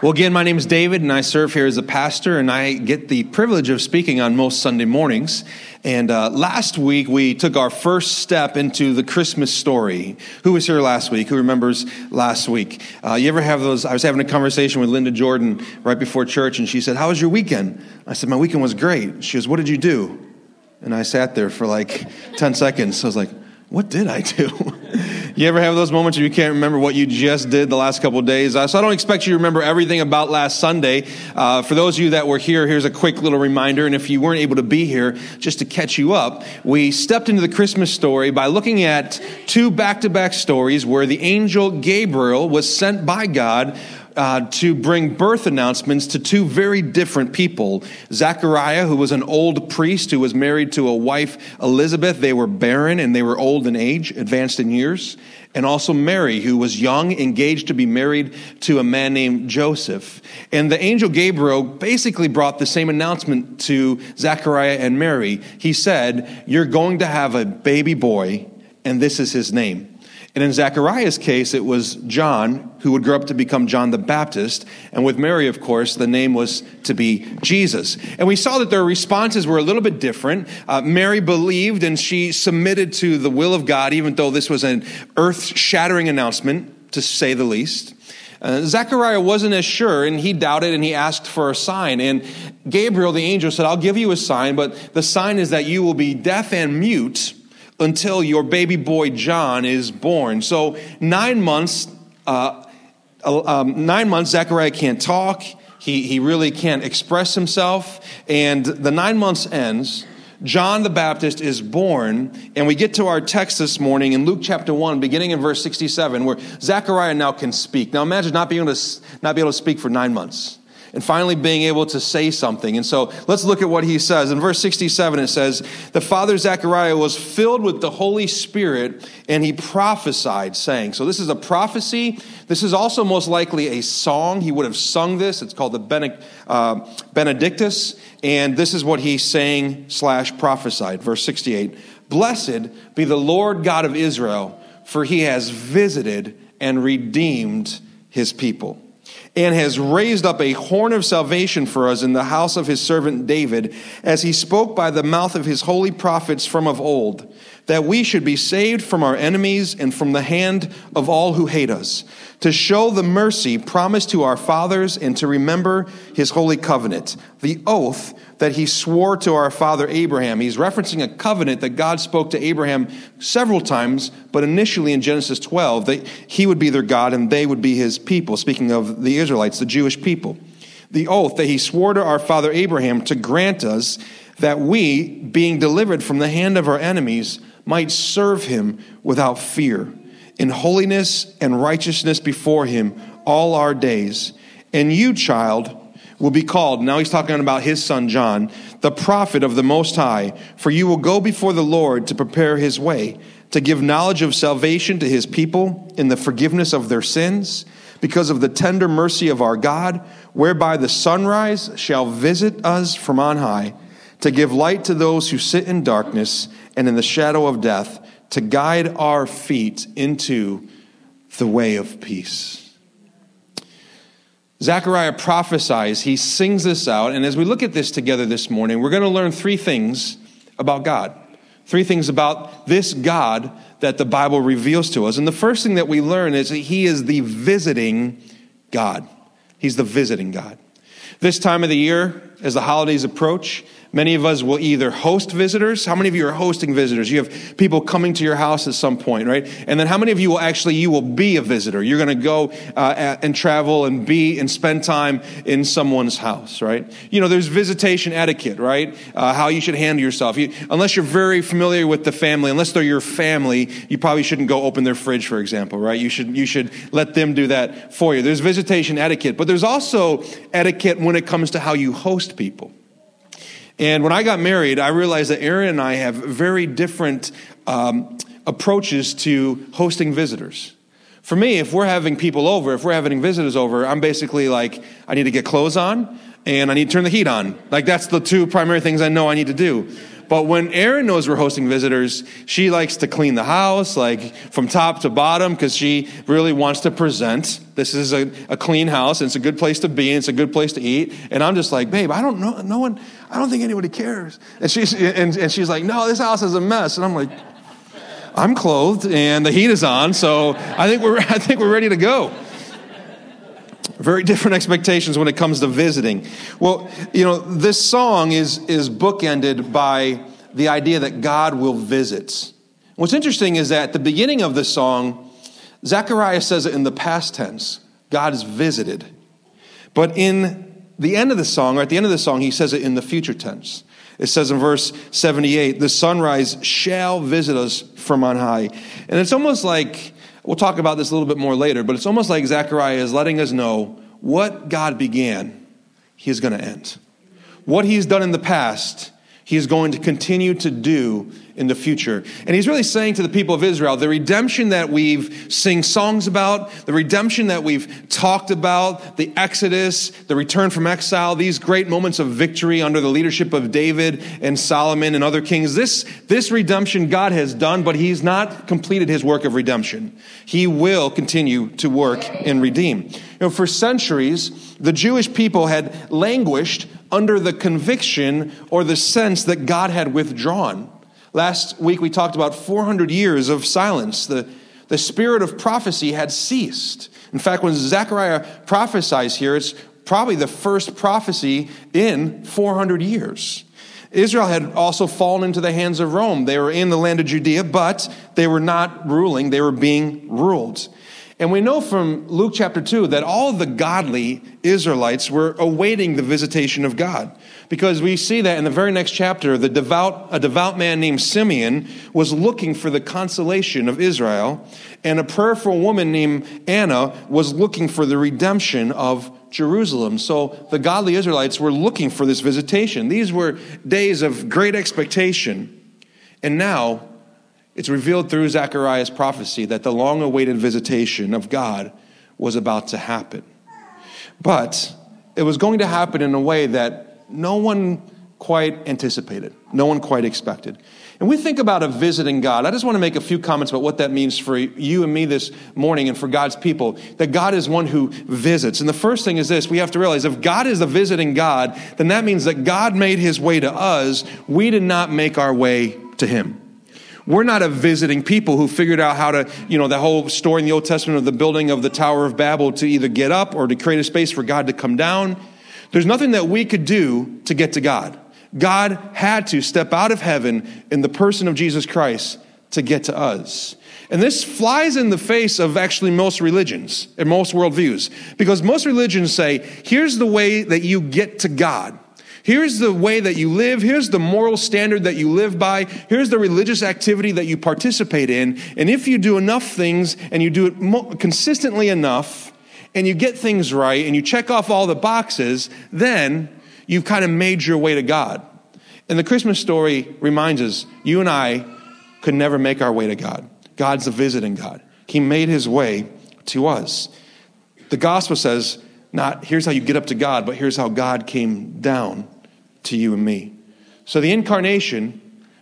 Well, again, my name is David, and I serve here as a pastor, and I get the privilege of speaking on most Sunday mornings. And uh, last week, we took our first step into the Christmas story. Who was here last week? Who remembers last week? Uh, you ever have those? I was having a conversation with Linda Jordan right before church, and she said, How was your weekend? I said, My weekend was great. She goes, What did you do? And I sat there for like 10 seconds. I was like, What did I do? You ever have those moments where you can't remember what you just did the last couple days? Uh, so I don't expect you to remember everything about last Sunday. Uh, for those of you that were here, here's a quick little reminder. And if you weren't able to be here, just to catch you up, we stepped into the Christmas story by looking at two back to back stories where the angel Gabriel was sent by God uh, to bring birth announcements to two very different people. Zechariah, who was an old priest who was married to a wife, Elizabeth. They were barren and they were old in age, advanced in years. And also Mary, who was young, engaged to be married to a man named Joseph. And the angel Gabriel basically brought the same announcement to Zechariah and Mary. He said, You're going to have a baby boy, and this is his name. And in Zechariah's case, it was John, who would grow up to become John the Baptist. And with Mary, of course, the name was to be Jesus. And we saw that their responses were a little bit different. Uh, Mary believed and she submitted to the will of God, even though this was an earth shattering announcement, to say the least. Uh, Zechariah wasn't as sure, and he doubted and he asked for a sign. And Gabriel, the angel, said, I'll give you a sign, but the sign is that you will be deaf and mute until your baby boy John is born. So, nine months, uh, uh, um, nine months, Zechariah can't talk. He, he really can't express himself. And the nine months ends. John the Baptist is born, and we get to our text this morning in Luke chapter 1, beginning in verse 67, where Zechariah now can speak. Now imagine not being able to, not be able to speak for nine months and finally being able to say something. And so let's look at what he says. In verse 67, it says, The father Zechariah was filled with the Holy Spirit and he prophesied, saying, So this is a prophecy. This is also most likely a song. He would have sung this. It's called the uh, Benedictus. And this is what he sang slash prophesied. Verse 68 Blessed be the Lord God of Israel, for he has visited and redeemed his people and has raised up a horn of salvation for us in the house of his servant David, as he spoke by the mouth of his holy prophets from of old, that we should be saved from our enemies and from the hand of all who hate us, to show the mercy promised to our fathers and to remember his holy covenant, the oath that he swore to our father Abraham. He's referencing a covenant that God spoke to Abraham several times, but initially in Genesis 12, that he would be their God and they would be his people, speaking of the Israelites, the Jewish people. The oath that he swore to our father Abraham to grant us that we, being delivered from the hand of our enemies, might serve him without fear, in holiness and righteousness before him all our days. And you, child, will be called, now he's talking about his son John, the prophet of the Most High, for you will go before the Lord to prepare his way, to give knowledge of salvation to his people in the forgiveness of their sins, because of the tender mercy of our God, whereby the sunrise shall visit us from on high, to give light to those who sit in darkness and in the shadow of death, to guide our feet into the way of peace. Zechariah prophesies, he sings this out. And as we look at this together this morning, we're going to learn three things about God. Three things about this God that the Bible reveals to us. And the first thing that we learn is that he is the visiting God. He's the visiting God. This time of the year, as the holidays approach, Many of us will either host visitors. How many of you are hosting visitors? You have people coming to your house at some point, right? And then how many of you will actually, you will be a visitor? You're going to go uh, and travel and be and spend time in someone's house, right? You know, there's visitation etiquette, right? Uh, how you should handle yourself. You, unless you're very familiar with the family, unless they're your family, you probably shouldn't go open their fridge, for example, right? You should, you should let them do that for you. There's visitation etiquette, but there's also etiquette when it comes to how you host people. And when I got married, I realized that Erin and I have very different um, approaches to hosting visitors. For me, if we're having people over, if we're having visitors over, I'm basically like, I need to get clothes on and I need to turn the heat on. Like, that's the two primary things I know I need to do. But when Erin knows we're hosting visitors, she likes to clean the house, like from top to bottom, because she really wants to present. This is a, a clean house, and it's a good place to be, and it's a good place to eat. And I'm just like, babe, I don't know, no one, I don't think anybody cares. And she's, and, and she's like, no, this house is a mess. And I'm like, I'm clothed and the heat is on, so I think we're, I think we're ready to go. Very different expectations when it comes to visiting. Well, you know, this song is, is bookended by the idea that God will visit. What's interesting is that at the beginning of the song, Zechariah says it in the past tense God is visited. But in the end of the song, or at the end of the song, he says it in the future tense. It says in verse 78, the sunrise shall visit us from on high. And it's almost like, we'll talk about this a little bit more later, but it's almost like Zechariah is letting us know what God began, he's going to end. What he's done in the past, he is going to continue to do in the future. And he's really saying to the people of Israel, the redemption that we've sing songs about, the redemption that we've talked about, the Exodus, the return from exile, these great moments of victory under the leadership of David and Solomon and other kings, this, this redemption God has done, but he's not completed his work of redemption. He will continue to work and redeem. You know, for centuries, the Jewish people had languished under the conviction or the sense that God had withdrawn. Last week we talked about 400 years of silence. The, the spirit of prophecy had ceased. In fact, when Zechariah prophesies here, it's probably the first prophecy in 400 years. Israel had also fallen into the hands of Rome. They were in the land of Judea, but they were not ruling, they were being ruled. And we know from Luke chapter 2 that all the godly Israelites were awaiting the visitation of God. Because we see that in the very next chapter, the devout, a devout man named Simeon was looking for the consolation of Israel, and a prayerful woman named Anna was looking for the redemption of Jerusalem. So the godly Israelites were looking for this visitation. These were days of great expectation. And now it's revealed through Zechariah's prophecy that the long awaited visitation of God was about to happen. But it was going to happen in a way that no one quite anticipated, no one quite expected. And we think about a visiting God. I just want to make a few comments about what that means for you and me this morning and for God's people. That God is one who visits. And the first thing is this we have to realize if God is a visiting God, then that means that God made his way to us. We did not make our way to him. We're not a visiting people who figured out how to, you know, the whole story in the Old Testament of the building of the Tower of Babel to either get up or to create a space for God to come down. There's nothing that we could do to get to God. God had to step out of heaven in the person of Jesus Christ to get to us. And this flies in the face of actually most religions and most worldviews. Because most religions say, here's the way that you get to God. Here's the way that you live. Here's the moral standard that you live by. Here's the religious activity that you participate in. And if you do enough things and you do it mo- consistently enough and you get things right and you check off all the boxes, then you've kind of made your way to God. And the Christmas story reminds us you and I could never make our way to God. God's a visiting God. He made his way to us. The gospel says, not here's how you get up to God, but here's how God came down to you and me. So the incarnation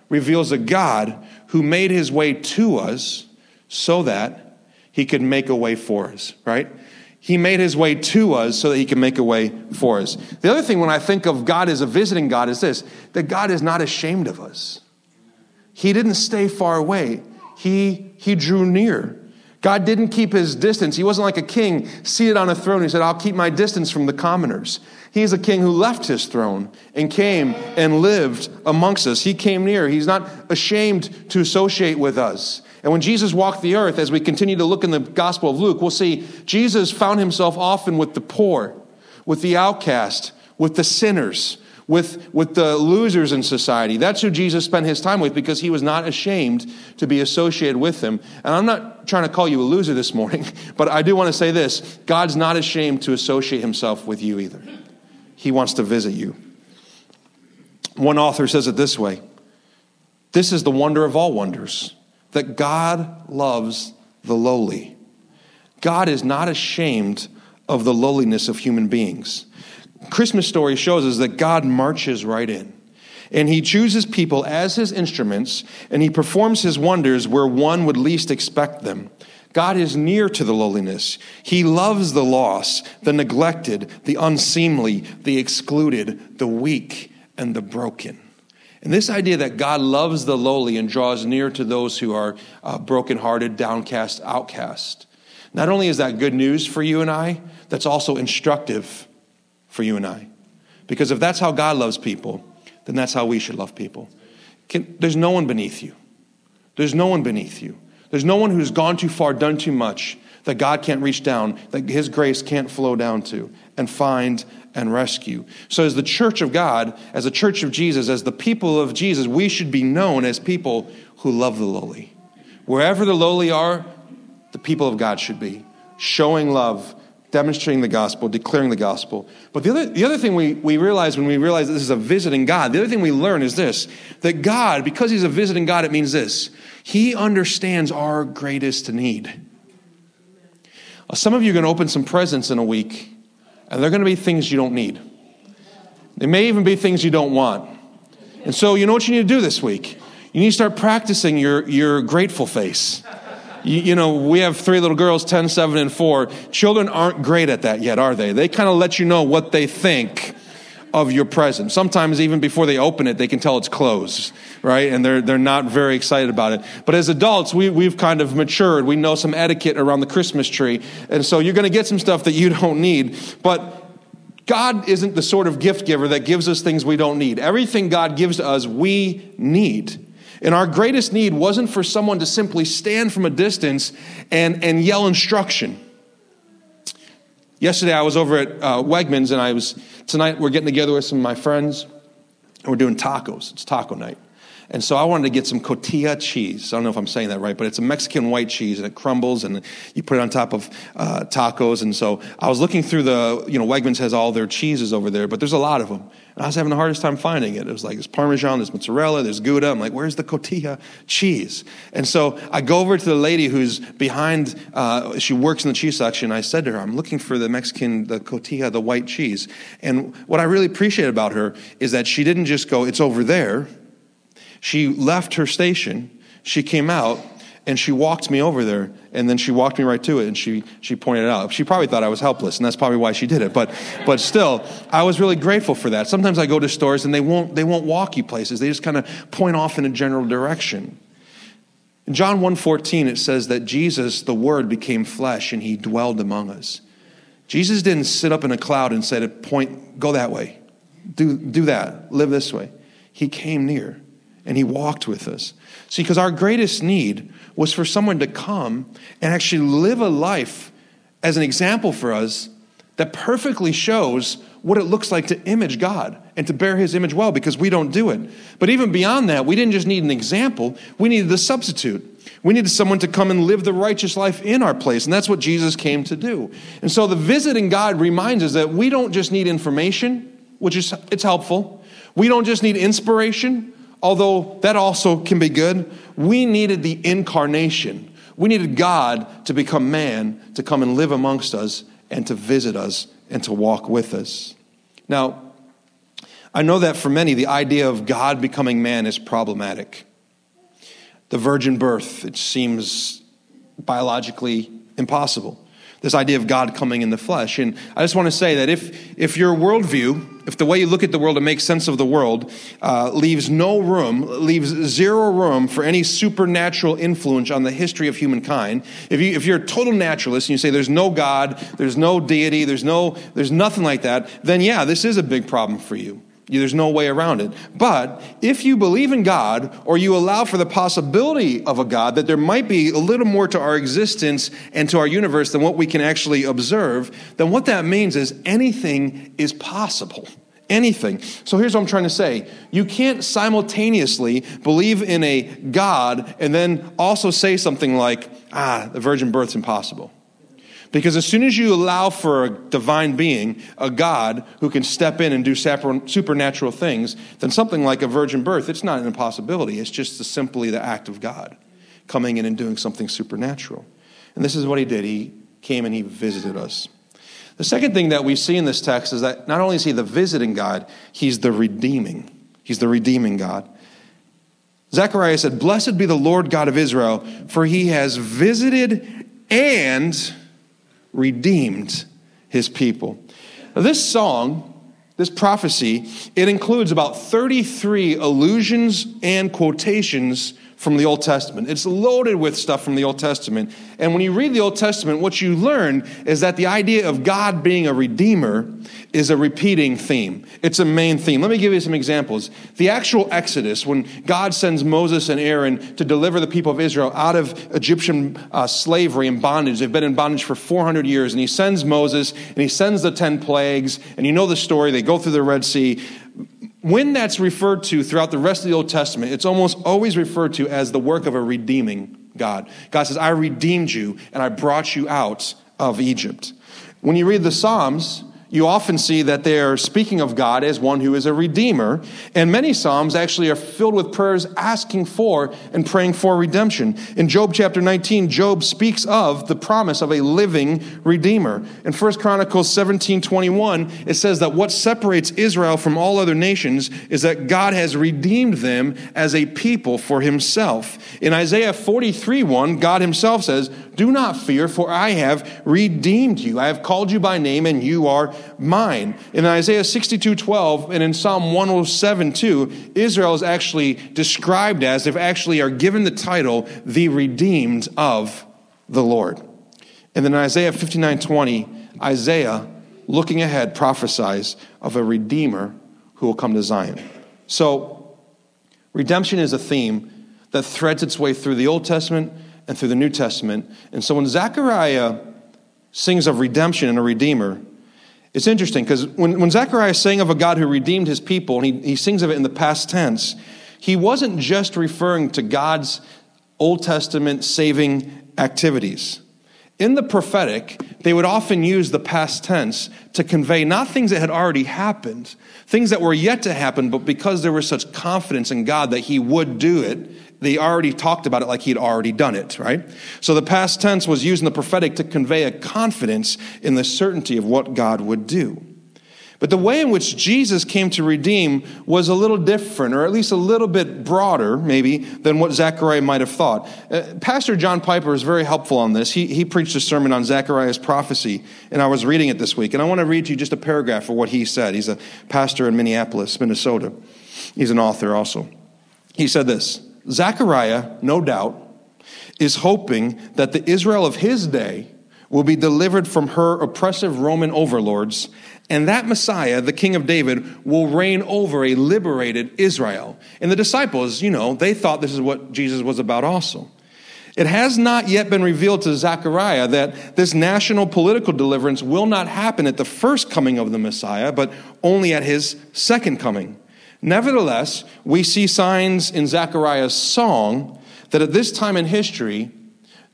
reveals a God who made his way to us so that he could make a way for us, right? He made his way to us so that he can make a way for us. The other thing when I think of God as a visiting God is this that God is not ashamed of us. He didn't stay far away, he, he drew near. God didn't keep his distance. He wasn't like a king seated on a throne. He said, I'll keep my distance from the commoners. He's a king who left his throne and came and lived amongst us. He came near. He's not ashamed to associate with us. And when Jesus walked the earth, as we continue to look in the Gospel of Luke, we'll see Jesus found himself often with the poor, with the outcast, with the sinners, with, with the losers in society. That's who Jesus spent his time with because he was not ashamed to be associated with them. And I'm not trying to call you a loser this morning, but I do want to say this God's not ashamed to associate himself with you either. He wants to visit you. One author says it this way This is the wonder of all wonders that God loves the lowly. God is not ashamed of the lowliness of human beings. Christmas story shows us that God marches right in. And he chooses people as his instruments, and he performs his wonders where one would least expect them. God is near to the lowliness. He loves the lost, the neglected, the unseemly, the excluded, the weak, and the broken. And this idea that God loves the lowly and draws near to those who are uh, brokenhearted, downcast, outcast. Not only is that good news for you and I, that's also instructive for you and I. Because if that's how God loves people, then that's how we should love people. Can, there's no one beneath you. There's no one beneath you. There's no one who's gone too far, done too much, that God can't reach down, that His grace can't flow down to and find and rescue. So, as the church of God, as the church of Jesus, as the people of Jesus, we should be known as people who love the lowly. Wherever the lowly are, the people of God should be, showing love, demonstrating the gospel, declaring the gospel. But the other, the other thing we, we realize when we realize this is a visiting God, the other thing we learn is this that God, because He's a visiting God, it means this He understands our greatest need. Some of you are going to open some presents in a week, and they're going to be things you don't need. They may even be things you don't want. And so, you know what you need to do this week? You need to start practicing your, your grateful face. You, you, know, we have three little girls, 10, 7, and 4. Children aren't great at that yet, are they? They kind of let you know what they think of your present. Sometimes even before they open it, they can tell it's closed, right? And they're, they're not very excited about it. But as adults, we, we've kind of matured. We know some etiquette around the Christmas tree. And so you're going to get some stuff that you don't need. But God isn't the sort of gift giver that gives us things we don't need. Everything God gives us, we need. And our greatest need wasn't for someone to simply stand from a distance and, and yell instruction. Yesterday, I was over at uh, Wegmans, and I was tonight. We're getting together with some of my friends, and we're doing tacos. It's taco night, and so I wanted to get some cotija cheese. I don't know if I'm saying that right, but it's a Mexican white cheese, and it crumbles, and you put it on top of uh, tacos. And so I was looking through the, you know, Wegmans has all their cheeses over there, but there's a lot of them. And I was having the hardest time finding it. It was like there's Parmesan, there's mozzarella, there's Gouda. I'm like, where's the cotija cheese? And so I go over to the lady who's behind. Uh, she works in the cheese section. I said to her, I'm looking for the Mexican, the cotija, the white cheese. And what I really appreciate about her is that she didn't just go, it's over there she left her station, she came out, and she walked me over there, and then she walked me right to it, and she, she pointed it out. She probably thought I was helpless, and that's probably why she did it. But, but still, I was really grateful for that. Sometimes I go to stores, and they won't, they won't walk you places. They just kind of point off in a general direction. In John 1.14, it says that Jesus, the Word, became flesh, and he dwelled among us. Jesus didn't sit up in a cloud and say, point, go that way. Do, do that. Live this way. He came near and he walked with us. See, because our greatest need was for someone to come and actually live a life as an example for us that perfectly shows what it looks like to image God and to bear his image well because we don't do it. But even beyond that, we didn't just need an example, we needed the substitute. We needed someone to come and live the righteous life in our place, and that's what Jesus came to do. And so the visiting God reminds us that we don't just need information, which is it's helpful. We don't just need inspiration, although that also can be good, we needed the incarnation. We needed God to become man, to come and live amongst us, and to visit us, and to walk with us. Now, I know that for many, the idea of God becoming man is problematic. The virgin birth, it seems biologically impossible this idea of God coming in the flesh. And I just want to say that if, if your worldview, if the way you look at the world and make sense of the world uh, leaves no room, leaves zero room for any supernatural influence on the history of humankind, if, you, if you're a total naturalist and you say there's no God, there's no deity, there's, no, there's nothing like that, then yeah, this is a big problem for you. There's no way around it. But if you believe in God or you allow for the possibility of a God, that there might be a little more to our existence and to our universe than what we can actually observe, then what that means is anything is possible. Anything. So here's what I'm trying to say. You can't simultaneously believe in a God and then also say something like, ah, the virgin birth's impossible. Because as soon as you allow for a divine being, a God who can step in and do supernatural things, then something like a virgin birth, it's not an impossibility. It's just simply the act of God coming in and doing something supernatural. And this is what he did. He came and he visited us. The second thing that we see in this text is that not only is he the visiting God, he's the redeeming. He's the redeeming God. Zechariah said, Blessed be the Lord God of Israel, for he has visited and redeemed his people. Now, this song, this prophecy, it includes about 33 allusions and quotations from the Old Testament. It's loaded with stuff from the Old Testament. And when you read the Old Testament, what you learn is that the idea of God being a redeemer is a repeating theme. It's a main theme. Let me give you some examples. The actual Exodus, when God sends Moses and Aaron to deliver the people of Israel out of Egyptian uh, slavery and bondage, they've been in bondage for 400 years, and he sends Moses and he sends the 10 plagues, and you know the story. They go through the Red Sea when that's referred to throughout the rest of the Old Testament, it's almost always referred to as the work of a redeeming God. God says, I redeemed you and I brought you out of Egypt. When you read the Psalms, you often see that they are speaking of God as one who is a redeemer. And many Psalms actually are filled with prayers asking for and praying for redemption. In Job chapter 19, Job speaks of the promise of a living redeemer. In 1 Chronicles 17 21, it says that what separates Israel from all other nations is that God has redeemed them as a people for himself. In Isaiah 43 1, God himself says, Do not fear, for I have redeemed you. I have called you by name, and you are mine. In Isaiah 62 12 and in Psalm 107 2, Israel is actually described as, they actually are given the title, the redeemed of the Lord. And then in Isaiah 59 20, Isaiah, looking ahead, prophesies of a redeemer who will come to Zion. So, redemption is a theme that threads its way through the Old Testament and through the New Testament. And so when Zechariah sings of redemption and a redeemer, it's interesting because when, when Zechariah sang of a God who redeemed his people, and he, he sings of it in the past tense, he wasn't just referring to God's Old Testament saving activities. In the prophetic, they would often use the past tense to convey not things that had already happened, things that were yet to happen, but because there was such confidence in God that He would do it, they already talked about it like he'd already done it, right? So the past tense was used in the prophetic to convey a confidence in the certainty of what God would do. But the way in which Jesus came to redeem was a little different, or at least a little bit broader, maybe, than what Zechariah might have thought. Uh, Pastor John Piper is very helpful on this. He, he preached a sermon on Zechariah's prophecy, and I was reading it this week. And I want to read to you just a paragraph of what he said. He's a pastor in Minneapolis, Minnesota. He's an author also. He said this Zechariah, no doubt, is hoping that the Israel of his day will be delivered from her oppressive Roman overlords, and that Messiah, the King of David, will reign over a liberated Israel. And the disciples, you know, they thought this is what Jesus was about also. It has not yet been revealed to Zechariah that this national political deliverance will not happen at the first coming of the Messiah, but only at his second coming. Nevertheless, we see signs in Zechariah's song that at this time in history,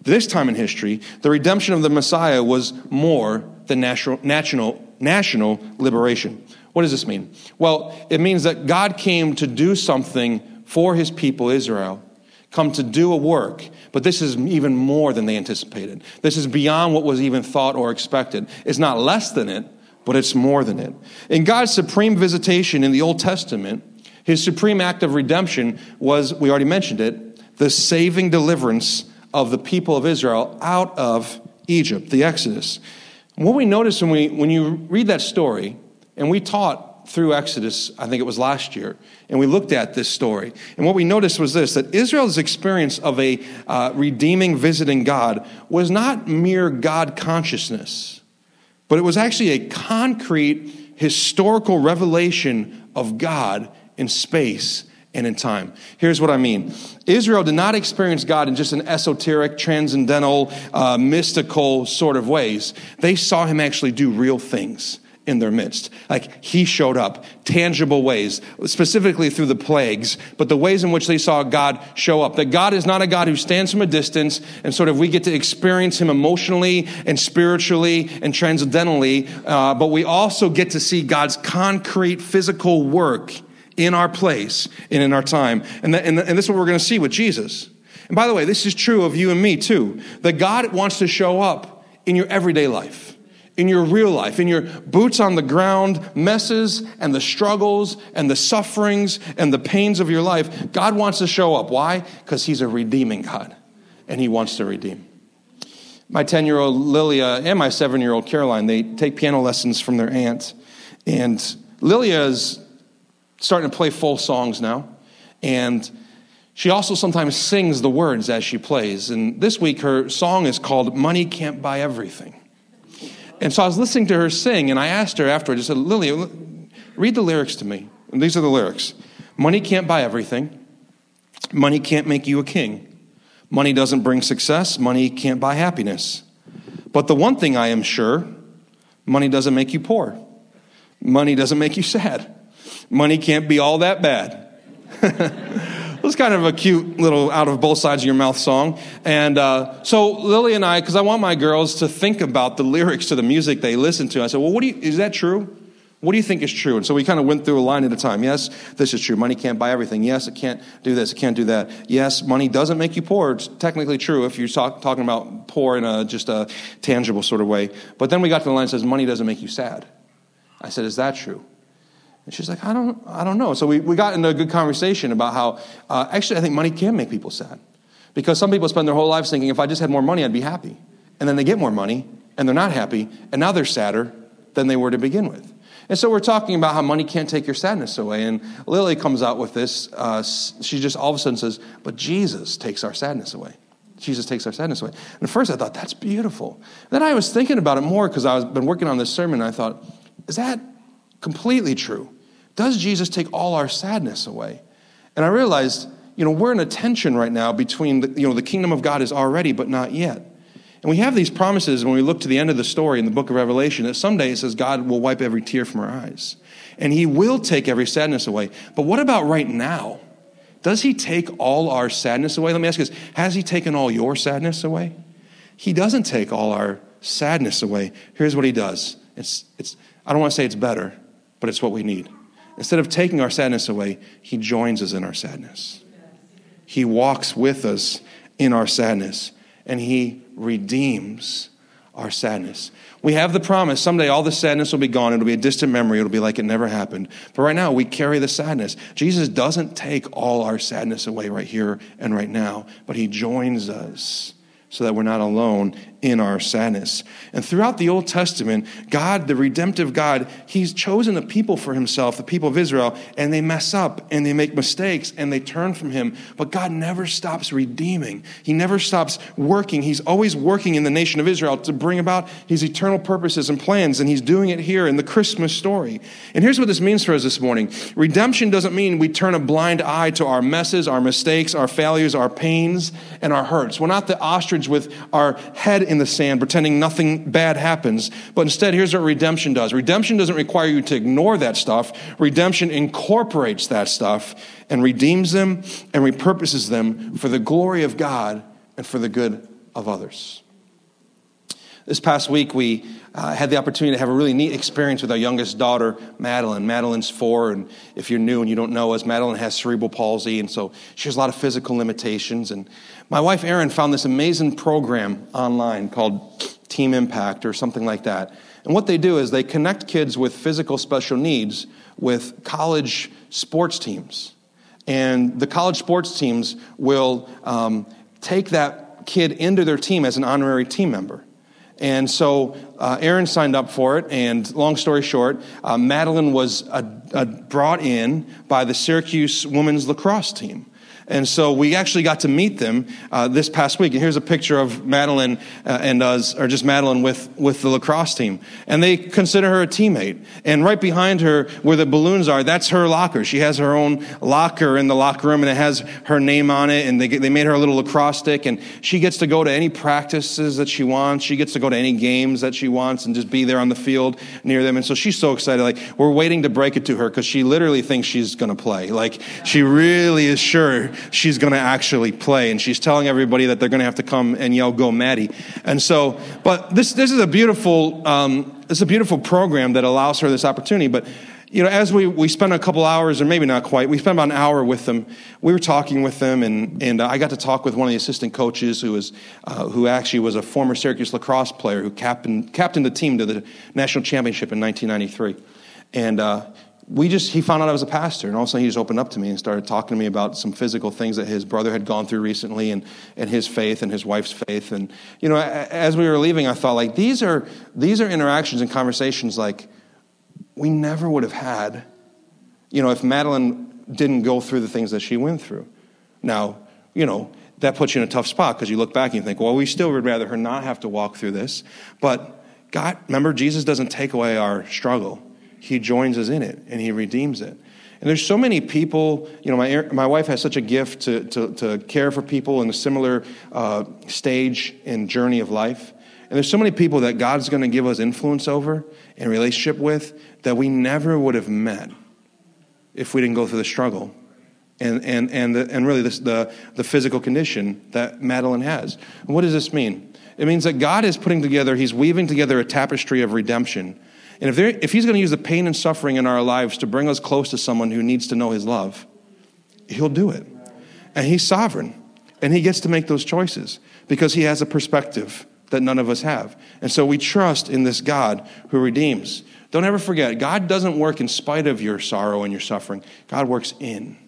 this time in history, the redemption of the Messiah was more than national, national, national liberation. What does this mean? Well, it means that God came to do something for his people, Israel, come to do a work, but this is even more than they anticipated. This is beyond what was even thought or expected. It's not less than it, but it's more than it. In God's supreme visitation in the Old Testament, his supreme act of redemption was, we already mentioned it, the saving deliverance of the people of Israel out of Egypt, the Exodus. What we notice when, we, when you read that story, and we taught through Exodus, I think it was last year, and we looked at this story. And what we noticed was this that Israel's experience of a uh, redeeming, visiting God was not mere God consciousness but it was actually a concrete historical revelation of God in space and in time. Here's what I mean Israel did not experience God in just an esoteric, transcendental, uh, mystical sort of ways. They saw him actually do real things in their midst. Like he showed up, tangible ways, specifically through the plagues, but the ways in which they saw God show up. That God is not a God who stands from a distance and sort of we get to experience him emotionally and spiritually and transcendentally, uh, but we also get to see God's concrete physical work in our place and in our time. And, that, and, and this is what we're going to see with Jesus. And by the way, this is true of you and me too. That God wants to show up in your everyday life in your real life, in your boots on the ground messes and the struggles and the sufferings and the pains of your life, God wants to show up. Why? Because He's a redeeming God and He wants to redeem. My 10 year old Lilia and my 7 year old Caroline, they take piano lessons from their aunt. And Lilia is starting to play full songs now. And she also sometimes sings the words as she plays. And this week, her song is called Money Can't Buy Everything. And so I was listening to her sing, and I asked her afterwards, I said, Lily, read the lyrics to me. And these are the lyrics Money can't buy everything, money can't make you a king. Money doesn't bring success, money can't buy happiness. But the one thing I am sure money doesn't make you poor, money doesn't make you sad, money can't be all that bad. was kind of a cute little out of both sides of your mouth song. And uh, so Lily and I, because I want my girls to think about the lyrics to the music they listen to, I said, well, what do you, is that true? What do you think is true? And so we kind of went through a line at a time. Yes, this is true. Money can't buy everything. Yes, it can't do this. It can't do that. Yes, money doesn't make you poor. It's technically true if you're talk, talking about poor in a just a tangible sort of way. But then we got to the line that says money doesn't make you sad. I said, is that true? And she's like, I don't, I don't know. So we, we got into a good conversation about how uh, actually I think money can make people sad. Because some people spend their whole lives thinking, if I just had more money, I'd be happy. And then they get more money, and they're not happy, and now they're sadder than they were to begin with. And so we're talking about how money can't take your sadness away. And Lily comes out with this. Uh, she just all of a sudden says, But Jesus takes our sadness away. Jesus takes our sadness away. And at first I thought, That's beautiful. Then I was thinking about it more because I've been working on this sermon. And I thought, Is that completely true? Does Jesus take all our sadness away? And I realized, you know, we're in a tension right now between, the, you know, the kingdom of God is already, but not yet. And we have these promises when we look to the end of the story in the book of Revelation that someday it says God will wipe every tear from our eyes. And he will take every sadness away. But what about right now? Does he take all our sadness away? Let me ask you this Has he taken all your sadness away? He doesn't take all our sadness away. Here's what he does it's, it's, I don't want to say it's better, but it's what we need. Instead of taking our sadness away, he joins us in our sadness. He walks with us in our sadness and He redeems our sadness. We have the promise someday all the sadness will be gone. It'll be a distant memory. It'll be like it never happened. But right now, we carry the sadness. Jesus doesn't take all our sadness away right here and right now, but He joins us so that we're not alone in our sadness. And throughout the Old Testament, God, the redemptive God, He's chosen a people for Himself, the people of Israel, and they mess up and they make mistakes and they turn from Him. But God never stops redeeming, He never stops working. He's always working in the nation of Israel to bring about His eternal purposes and plans, and He's doing it here in the Christmas story. And here's what this means for us this morning redemption doesn't mean we turn a blind eye to our messes, our mistakes, our failures, our pains, and our hurts. We're not the ostrich with our head in the sand, pretending nothing bad happens. But instead, here's what redemption does redemption doesn't require you to ignore that stuff, redemption incorporates that stuff and redeems them and repurposes them for the glory of God and for the good of others. This past week, we uh, had the opportunity to have a really neat experience with our youngest daughter, Madeline. Madeline's four, and if you're new and you don't know us, Madeline has cerebral palsy, and so she has a lot of physical limitations. And my wife, Erin, found this amazing program online called Team Impact or something like that. And what they do is they connect kids with physical special needs with college sports teams. And the college sports teams will um, take that kid into their team as an honorary team member. And so uh, Erin signed up for it, and long story short, uh, Madeline was uh, uh brought in by the Syracuse women's lacrosse team. And so we actually got to meet them uh, this past week. And here's a picture of Madeline uh, and us, or just Madeline with, with the lacrosse team. And they consider her a teammate. And right behind her, where the balloons are, that's her locker. She has her own locker in the locker room, and it has her name on it. And they, they made her a little lacrosse stick. And she gets to go to any practices that she wants. She gets to go to any games that she wants and just be there on the field near them. And so she's so excited. Like, we're waiting to break it to her because she literally thinks she's going to play. Like, she really is sure she's going to actually play. And she's telling everybody that they're going to have to come and yell, Go Maddie. And so, but this, this is a beautiful, um, is a beautiful program that allows her this opportunity. But you know, as we, we spent a couple hours, or maybe not quite, we spent about an hour with them. We were talking with them, and, and uh, I got to talk with one of the assistant coaches who, was, uh, who actually was a former Syracuse lacrosse player who captained, captained the team to the national championship in 1993. And uh, we just, he found out I was a pastor, and all of a sudden he just opened up to me and started talking to me about some physical things that his brother had gone through recently and, and his faith and his wife's faith. And, you know, as we were leaving, I thought, like, these are, these are interactions and conversations like, we never would have had, you know, if Madeline didn't go through the things that she went through. Now, you know, that puts you in a tough spot because you look back and you think, well, we still would rather her not have to walk through this. But God, remember, Jesus doesn't take away our struggle, He joins us in it and He redeems it. And there's so many people, you know, my, my wife has such a gift to, to, to care for people in a similar uh, stage and journey of life. And there's so many people that God's going to give us influence over and relationship with that we never would have met if we didn't go through the struggle and, and, and, the, and really this, the, the physical condition that Madeline has. what does this mean? It means that God is putting together, He's weaving together a tapestry of redemption. And if, there, if He's going to use the pain and suffering in our lives to bring us close to someone who needs to know His love, He'll do it. And He's sovereign. And He gets to make those choices because He has a perspective that none of us have. And so we trust in this God who redeems. Don't ever forget, God doesn't work in spite of your sorrow and your suffering, God works in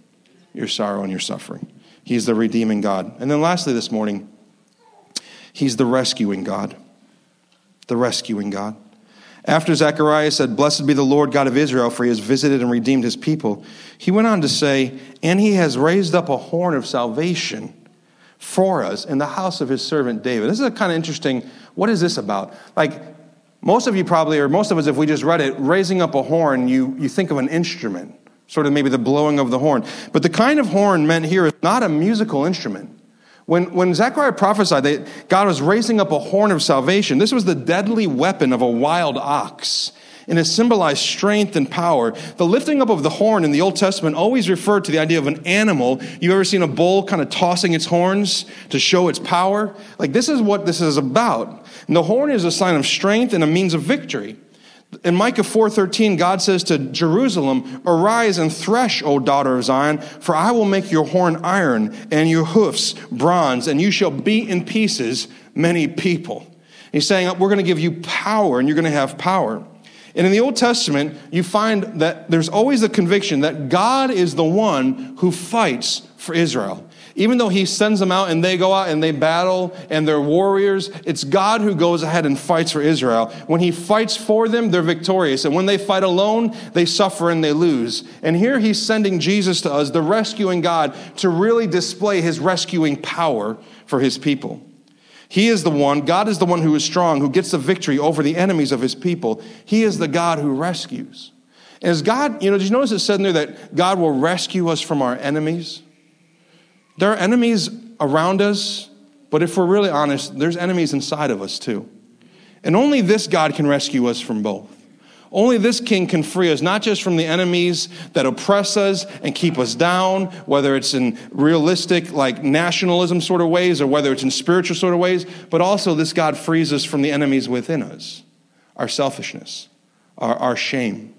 your sorrow and your suffering. He's the redeeming God. And then lastly, this morning, He's the rescuing God. The rescuing God. After Zechariah said, Blessed be the Lord God of Israel, for he has visited and redeemed his people, he went on to say, And he has raised up a horn of salvation for us in the house of his servant David. This is a kind of interesting. What is this about? Like, most of you probably, or most of us, if we just read it, raising up a horn, you, you think of an instrument, sort of maybe the blowing of the horn. But the kind of horn meant here is not a musical instrument. When, when Zechariah prophesied that God was raising up a horn of salvation, this was the deadly weapon of a wild ox and it symbolized strength and power. The lifting up of the horn in the Old Testament always referred to the idea of an animal. You've ever seen a bull kind of tossing its horns to show its power? Like, this is what this is about. And the horn is a sign of strength and a means of victory. In Micah 4:13, God says to Jerusalem, "Arise and thresh, O daughter of Zion, for I will make your horn iron and your hoofs bronze, and you shall beat in pieces many people." He's saying, "We're going to give you power, and you're going to have power." And in the Old Testament, you find that there's always the conviction that God is the one who fights for Israel. Even though he sends them out and they go out and they battle and they're warriors, it's God who goes ahead and fights for Israel. When he fights for them, they're victorious. And when they fight alone, they suffer and they lose. And here he's sending Jesus to us, the rescuing God, to really display his rescuing power for his people. He is the one, God is the one who is strong, who gets the victory over the enemies of his people. He is the God who rescues. And as God, you know, did you notice it said in there that God will rescue us from our enemies? There are enemies around us, but if we're really honest, there's enemies inside of us too. And only this God can rescue us from both. Only this king can free us, not just from the enemies that oppress us and keep us down, whether it's in realistic, like nationalism sort of ways, or whether it's in spiritual sort of ways, but also this God frees us from the enemies within us our selfishness, our, our shame.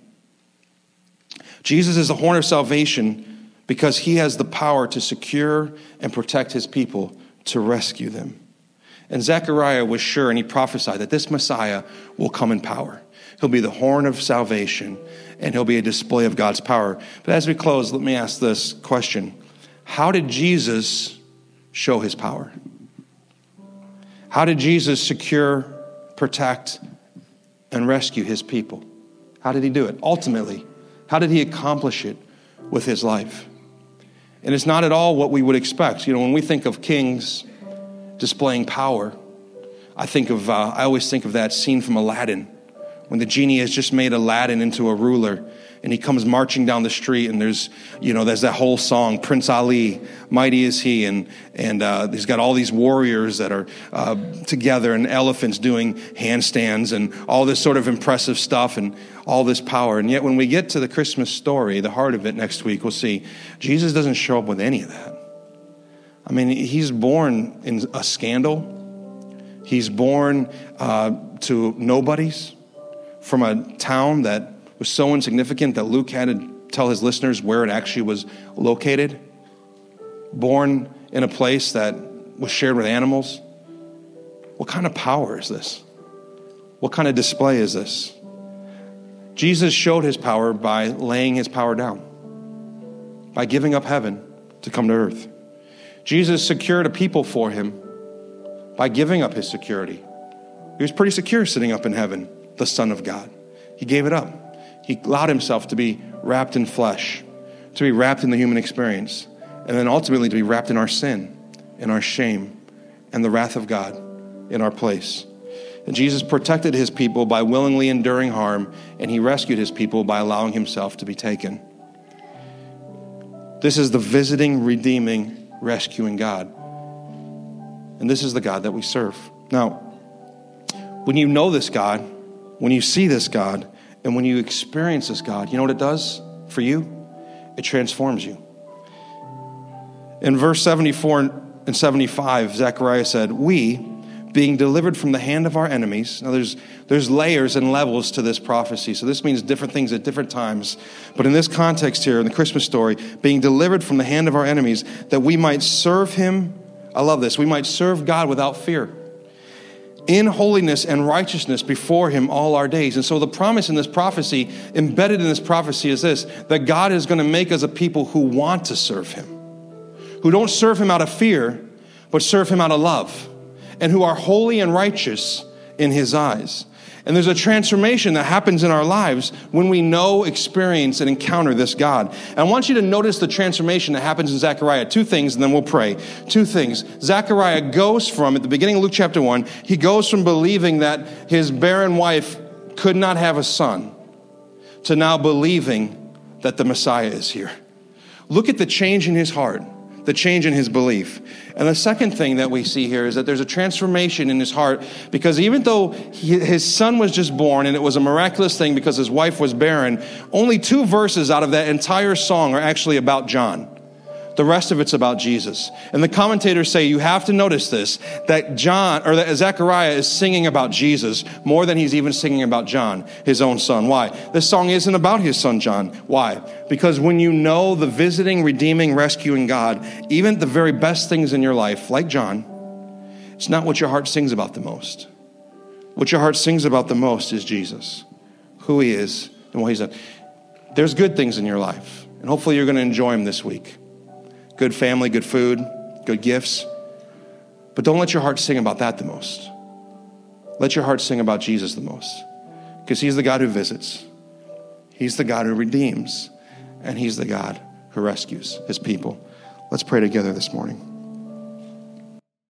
Jesus is the horn of salvation because he has the power to secure and protect his people, to rescue them. And Zechariah was sure, and he prophesied that this Messiah will come in power. He'll be the horn of salvation, and he'll be a display of God's power. But as we close, let me ask this question How did Jesus show his power? How did Jesus secure, protect, and rescue his people? How did he do it? Ultimately, how did he accomplish it with his life? And it's not at all what we would expect. You know, when we think of kings displaying power, I think of, uh, I always think of that scene from Aladdin when the genie has just made Aladdin into a ruler and he comes marching down the street and there's you know there's that whole song prince ali mighty is he. And and uh, he's got all these warriors that are uh, together and elephants doing handstands and all this sort of impressive stuff and all this power. And yet when we get to the christmas story the heart of it next week we'll see jesus doesn't show up with any of that. I mean he's born in a scandal. He's born uh, to nobodies from a town that was so insignificant that Luke had to tell his listeners where it actually was located? Born in a place that was shared with animals? What kind of power is this? What kind of display is this? Jesus showed his power by laying his power down, by giving up heaven to come to earth. Jesus secured a people for him by giving up his security. He was pretty secure sitting up in heaven, the Son of God. He gave it up. He allowed himself to be wrapped in flesh, to be wrapped in the human experience, and then ultimately to be wrapped in our sin, in our shame, and the wrath of God in our place. And Jesus protected his people by willingly enduring harm, and he rescued his people by allowing himself to be taken. This is the visiting, redeeming, rescuing God. And this is the God that we serve. Now, when you know this God, when you see this God, and when you experience this God, you know what it does for you? It transforms you. In verse 74 and 75, Zechariah said, We, being delivered from the hand of our enemies. Now, there's, there's layers and levels to this prophecy. So, this means different things at different times. But in this context here, in the Christmas story, being delivered from the hand of our enemies, that we might serve him. I love this. We might serve God without fear. In holiness and righteousness before him all our days. And so, the promise in this prophecy, embedded in this prophecy, is this that God is going to make us a people who want to serve him, who don't serve him out of fear, but serve him out of love and who are holy and righteous in his eyes. And there's a transformation that happens in our lives when we know, experience, and encounter this God. And I want you to notice the transformation that happens in Zechariah. Two things, and then we'll pray. Two things. Zechariah goes from, at the beginning of Luke chapter 1, he goes from believing that his barren wife could not have a son to now believing that the Messiah is here. Look at the change in his heart the change in his belief. And the second thing that we see here is that there's a transformation in his heart because even though he, his son was just born and it was a miraculous thing because his wife was barren, only two verses out of that entire song are actually about John. The rest of it's about Jesus. And the commentators say you have to notice this that John or that Zechariah is singing about Jesus more than he's even singing about John, his own son. Why? This song isn't about his son John. Why? Because when you know the visiting, redeeming, rescuing God, even the very best things in your life, like John, it's not what your heart sings about the most. What your heart sings about the most is Jesus, who he is, and what he's done. There's good things in your life, and hopefully you're going to enjoy them this week good family, good food, good gifts. But don't let your heart sing about that the most. Let your heart sing about Jesus the most. Because he's the God who visits, he's the God who redeems, and he's the God who rescues his people. Let's pray together this morning.